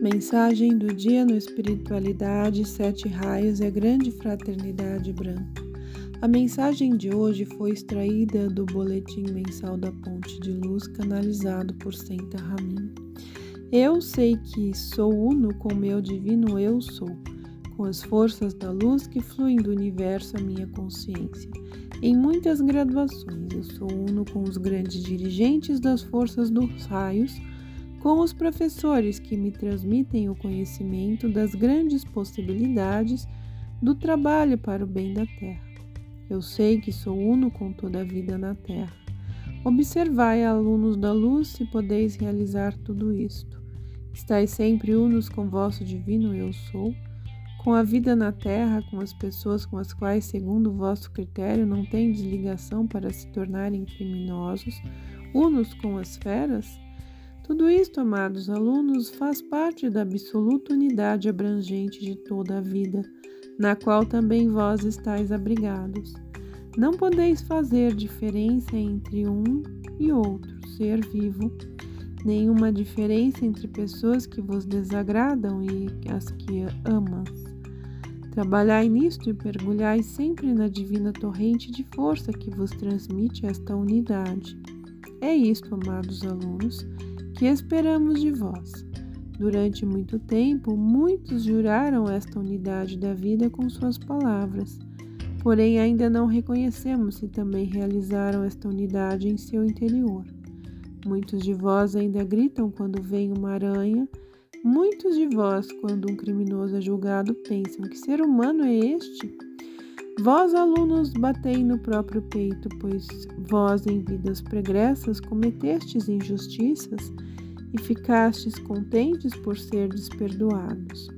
Mensagem do dia no Espiritualidade, Sete Raios e a Grande Fraternidade Branca. A mensagem de hoje foi extraída do Boletim Mensal da Ponte de Luz, canalizado por Senta Ramin. Eu sei que sou uno com meu divino Eu Sou, com as forças da luz que fluem do universo à minha consciência. Em muitas graduações, eu sou uno com os grandes dirigentes das forças dos raios com os professores que me transmitem o conhecimento das grandes possibilidades do trabalho para o bem da terra. Eu sei que sou uno com toda a vida na terra. Observai, alunos da luz, se podeis realizar tudo isto. Estais sempre unos com vosso divino eu sou, com a vida na terra, com as pessoas com as quais, segundo vosso critério, não tendes ligação para se tornarem criminosos, unos com as feras, tudo isto, amados alunos, faz parte da absoluta unidade abrangente de toda a vida, na qual também vós estáis abrigados. Não podeis fazer diferença entre um e outro ser vivo, nenhuma diferença entre pessoas que vos desagradam e as que amas. Trabalhai nisto e mergulhai sempre na divina torrente de força que vos transmite esta unidade. É isto, amados alunos, que esperamos de vós. Durante muito tempo, muitos juraram esta unidade da vida com suas palavras, porém ainda não reconhecemos se também realizaram esta unidade em seu interior. Muitos de vós ainda gritam quando vem uma aranha, muitos de vós, quando um criminoso é julgado, pensam: que ser humano é este? Vós, alunos, batei no próprio peito, pois vós, em vidas pregressas, cometestes injustiças e ficastes contentes por ser desperdoados.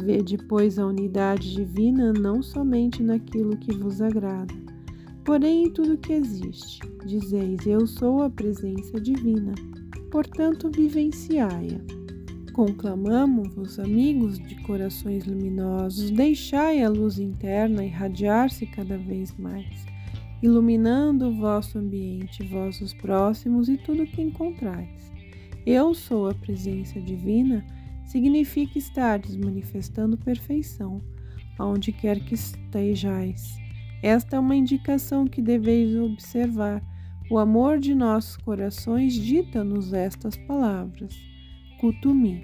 Vede, pois, a unidade divina não somente naquilo que vos agrada, porém em tudo que existe. Dizeis: Eu sou a presença divina, portanto, vivenciai-a. Conclamamo-vos, amigos de corações luminosos, deixai a luz interna irradiar-se cada vez mais, iluminando o vosso ambiente, vossos próximos e tudo que encontrais. Eu sou a presença divina significa estardes manifestando perfeição, aonde quer que estejais. Esta é uma indicação que deveis observar. O amor de nossos corações dita-nos estas palavras. Kutumi.